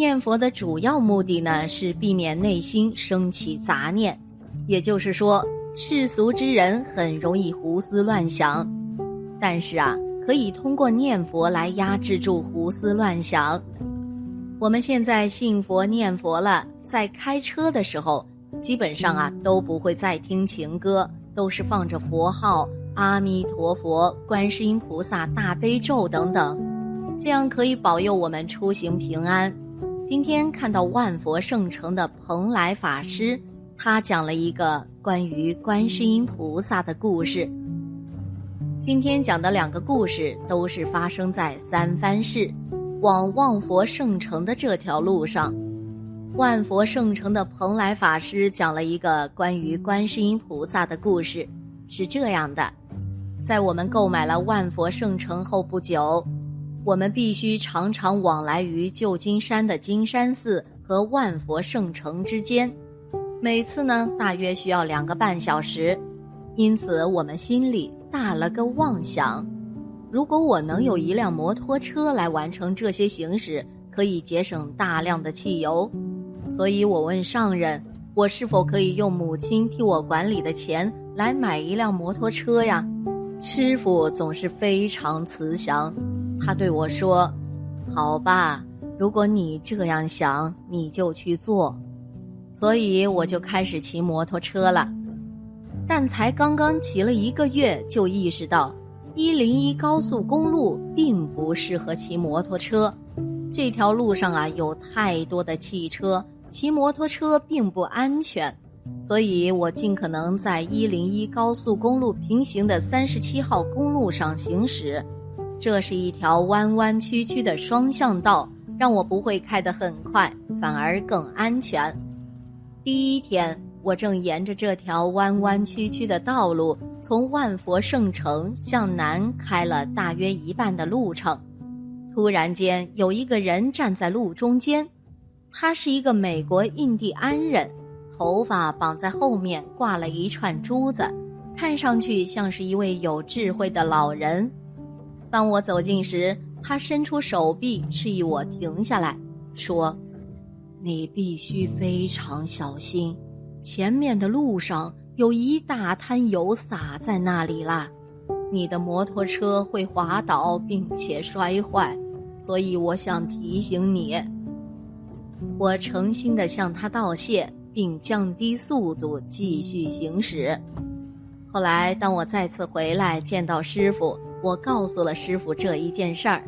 念佛的主要目的呢，是避免内心升起杂念，也就是说，世俗之人很容易胡思乱想，但是啊，可以通过念佛来压制住胡思乱想。我们现在信佛念佛了，在开车的时候，基本上啊都不会再听情歌，都是放着佛号、阿弥陀佛、观世音菩萨、大悲咒等等，这样可以保佑我们出行平安。今天看到万佛圣城的蓬莱法师，他讲了一个关于观世音菩萨的故事。今天讲的两个故事都是发生在三藩市，往望佛圣城的这条路上。万佛圣城的蓬莱法师讲了一个关于观世音菩萨的故事，是这样的：在我们购买了万佛圣城后不久。我们必须常常往来于旧金山的金山寺和万佛圣城之间，每次呢大约需要两个半小时。因此，我们心里大了个妄想：如果我能有一辆摩托车来完成这些行驶，可以节省大量的汽油。所以我问上人：我是否可以用母亲替我管理的钱来买一辆摩托车呀？师傅总是非常慈祥。他对我说：“好吧，如果你这样想，你就去做。”所以我就开始骑摩托车了。但才刚刚骑了一个月，就意识到一零一高速公路并不适合骑摩托车。这条路上啊，有太多的汽车，骑摩托车并不安全。所以我尽可能在一零一高速公路平行的三十七号公路上行驶。这是一条弯弯曲曲的双向道，让我不会开得很快，反而更安全。第一天，我正沿着这条弯弯曲曲的道路，从万佛圣城向南开了大约一半的路程。突然间，有一个人站在路中间，他是一个美国印第安人，头发绑在后面，挂了一串珠子，看上去像是一位有智慧的老人。当我走近时，他伸出手臂示意我停下来，说：“你必须非常小心，前面的路上有一大滩油洒在那里啦，你的摩托车会滑倒并且摔坏，所以我想提醒你。”我诚心的向他道谢，并降低速度继续行驶。后来，当我再次回来见到师傅。我告诉了师傅这一件事儿，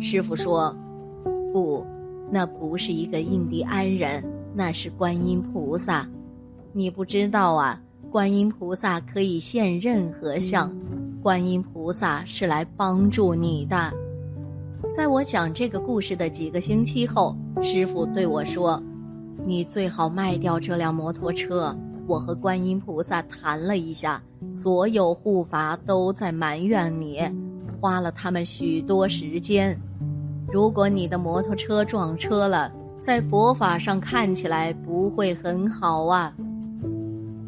师傅说：“不，那不是一个印第安人，那是观音菩萨。你不知道啊，观音菩萨可以现任何相，观音菩萨是来帮助你的。”在我讲这个故事的几个星期后，师傅对我说：“你最好卖掉这辆摩托车。”我和观音菩萨谈了一下，所有护法都在埋怨你，花了他们许多时间。如果你的摩托车撞车了，在佛法上看起来不会很好啊。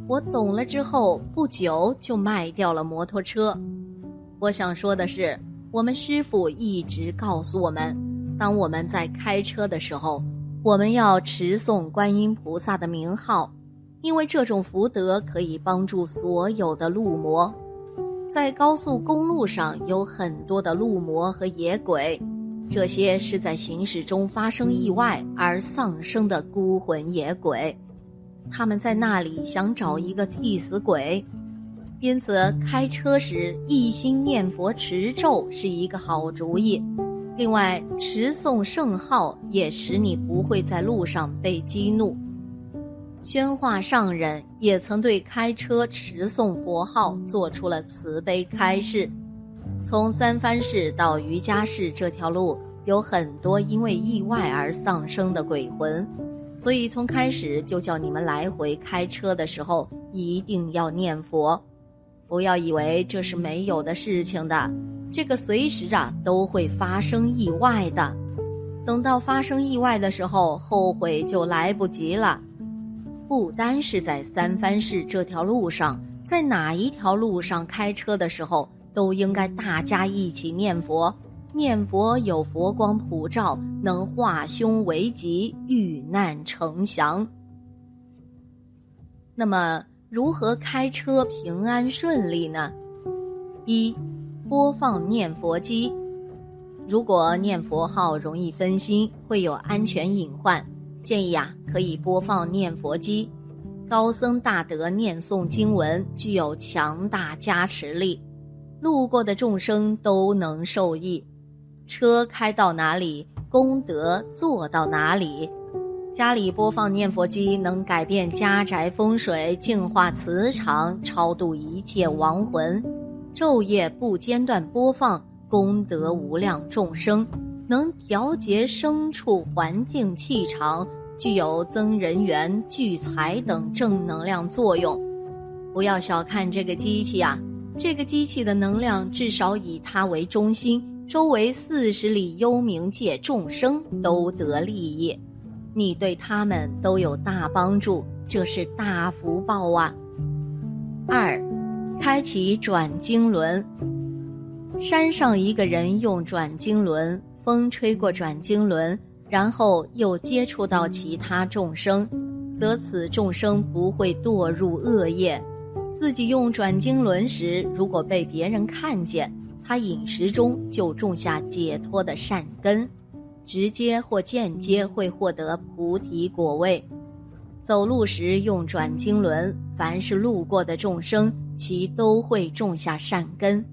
我懂了之后，不久就卖掉了摩托车。我想说的是，我们师父一直告诉我们，当我们在开车的时候，我们要持诵观音菩萨的名号。因为这种福德可以帮助所有的路魔，在高速公路上有很多的路魔和野鬼，这些是在行驶中发生意外而丧生的孤魂野鬼，他们在那里想找一个替死鬼，因此开车时一心念佛持咒是一个好主意。另外，持诵圣号也使你不会在路上被激怒。宣化上人也曾对开车持诵佛号做出了慈悲开示。从三藩市到瑜伽市这条路有很多因为意外而丧生的鬼魂，所以从开始就叫你们来回开车的时候一定要念佛，不要以为这是没有的事情的，这个随时啊都会发生意外的。等到发生意外的时候，后悔就来不及了。不单是在三藩市这条路上，在哪一条路上开车的时候，都应该大家一起念佛，念佛有佛光普照，能化凶为吉，遇难成祥。那么，如何开车平安顺利呢？一，播放念佛机。如果念佛号容易分心，会有安全隐患，建议啊可以播放念佛机。高僧大德念诵经文，具有强大加持力，路过的众生都能受益。车开到哪里，功德做到哪里。家里播放念佛机，能改变家宅风水，净化磁场，超度一切亡魂。昼夜不间断播放。功德无量，众生能调节牲畜环境气场，具有增人缘、聚财等正能量作用。不要小看这个机器啊！这个机器的能量至少以它为中心，周围四十里幽冥界众生都得利益，你对他们都有大帮助，这是大福报啊！二，开启转经轮。山上一个人用转经轮，风吹过转经轮，然后又接触到其他众生，则此众生不会堕入恶业。自己用转经轮时，如果被别人看见，他饮食中就种下解脱的善根，直接或间接会获得菩提果位。走路时用转经轮，凡是路过的众生，其都会种下善根。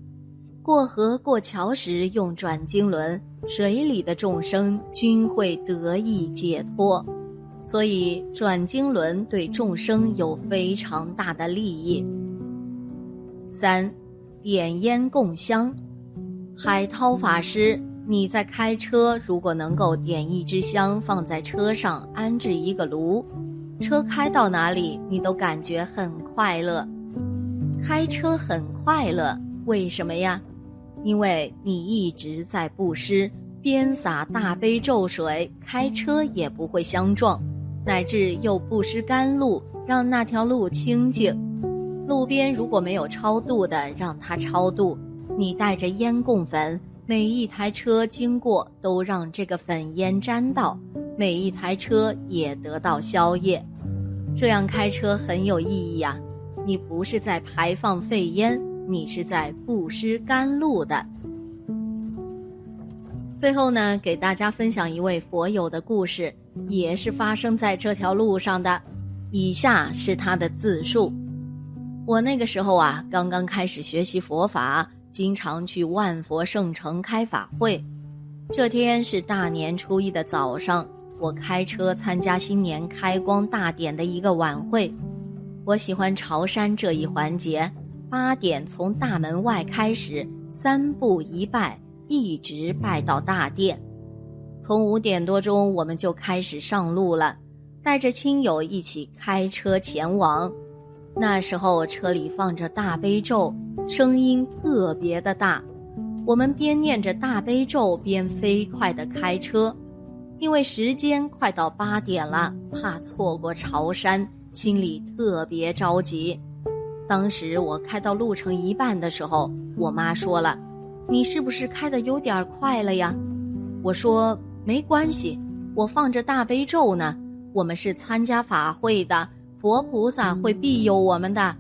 过河过桥时用转经轮，水里的众生均会得益解脱，所以转经轮对众生有非常大的利益。三，点烟供香。海涛法师，你在开车，如果能够点一支香放在车上，安置一个炉，车开到哪里你都感觉很快乐。开车很快乐，为什么呀？因为你一直在布施，边洒大悲咒水，开车也不会相撞，乃至又布施甘露，让那条路清净。路边如果没有超度的，让他超度。你带着烟供粉，每一台车经过都让这个粉烟沾到，每一台车也得到消业。这样开车很有意义呀！你不是在排放废烟。你是在布施甘露的。最后呢，给大家分享一位佛友的故事，也是发生在这条路上的。以下是他的自述：我那个时候啊，刚刚开始学习佛法，经常去万佛圣城开法会。这天是大年初一的早上，我开车参加新年开光大典的一个晚会。我喜欢朝山这一环节。八点从大门外开始，三步一拜，一直拜到大殿。从五点多钟，我们就开始上路了，带着亲友一起开车前往。那时候车里放着大悲咒，声音特别的大。我们边念着大悲咒边飞快的开车，因为时间快到八点了，怕错过朝山，心里特别着急。当时我开到路程一半的时候，我妈说了：“你是不是开的有点快了呀？”我说：“没关系，我放着大悲咒呢。我们是参加法会的，佛菩萨会庇佑我们的。”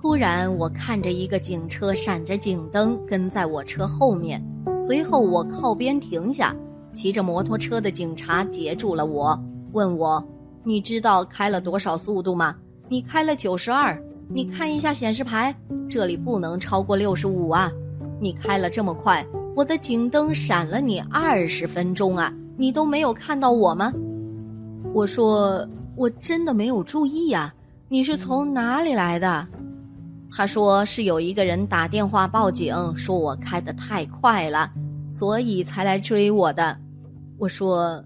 突然，我看着一个警车闪着警灯跟在我车后面，随后我靠边停下，骑着摩托车的警察截住了我，问我：“你知道开了多少速度吗？你开了九十二。”你看一下显示牌，这里不能超过六十五啊！你开了这么快，我的警灯闪了你二十分钟啊，你都没有看到我吗？我说我真的没有注意呀。你是从哪里来的？他说是有一个人打电话报警，说我开的太快了，所以才来追我的。我说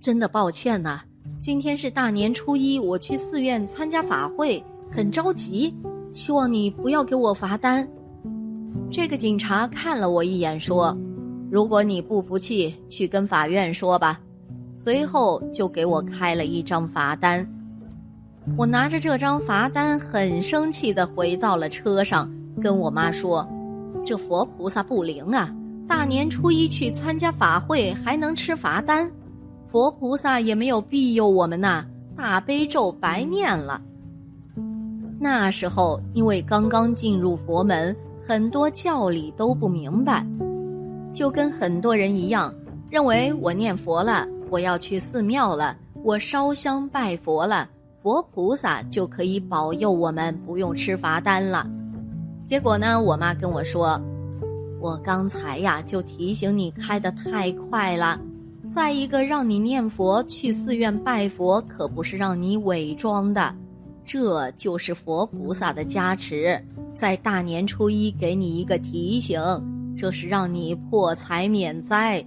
真的抱歉呐，今天是大年初一，我去寺院参加法会。很着急，希望你不要给我罚单。这个警察看了我一眼，说：“如果你不服气，去跟法院说吧。”随后就给我开了一张罚单。我拿着这张罚单，很生气的回到了车上，跟我妈说：“这佛菩萨不灵啊！大年初一去参加法会还能吃罚单，佛菩萨也没有庇佑我们呐，大悲咒白念了。那时候因为刚刚进入佛门，很多教理都不明白，就跟很多人一样，认为我念佛了，我要去寺庙了，我烧香拜佛了，佛菩萨就可以保佑我们不用吃罚单了。结果呢，我妈跟我说。我刚才呀就提醒你开的太快了，再一个让你念佛去寺院拜佛，可不是让你伪装的，这就是佛菩萨的加持，在大年初一给你一个提醒，这是让你破财免灾。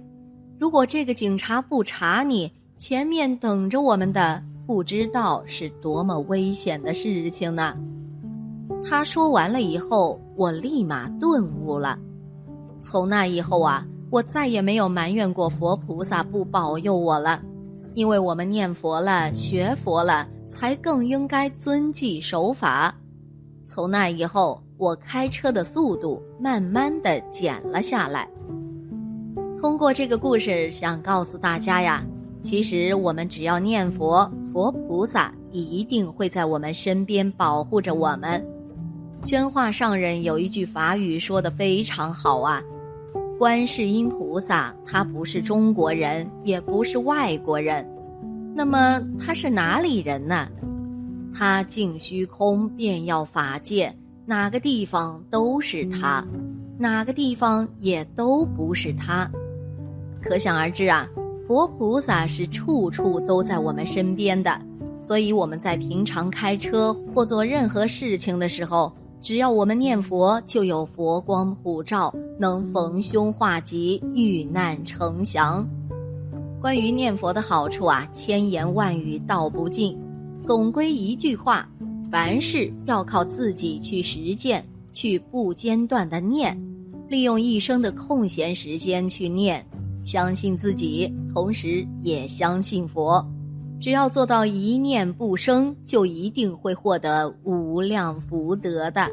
如果这个警察不查你，前面等着我们的不知道是多么危险的事情呢。他说完了以后，我立马顿悟了。从那以后啊，我再也没有埋怨过佛菩萨不保佑我了，因为我们念佛了、学佛了，才更应该遵纪守法。从那以后，我开车的速度慢慢的减了下来。通过这个故事，想告诉大家呀，其实我们只要念佛，佛菩萨一定会在我们身边保护着我们。宣化上人有一句法语说的非常好啊，观世音菩萨他不是中国人，也不是外国人，那么他是哪里人呢？他净虚空便要法界，哪个地方都是他，哪个地方也都不是他。可想而知啊，佛菩萨是处处都在我们身边的，所以我们在平常开车或做任何事情的时候。只要我们念佛，就有佛光普照，能逢凶化吉，遇难成祥。关于念佛的好处啊，千言万语道不尽。总归一句话，凡事要靠自己去实践，去不间断的念，利用一生的空闲时间去念，相信自己，同时也相信佛。只要做到一念不生，就一定会获得无量福德的。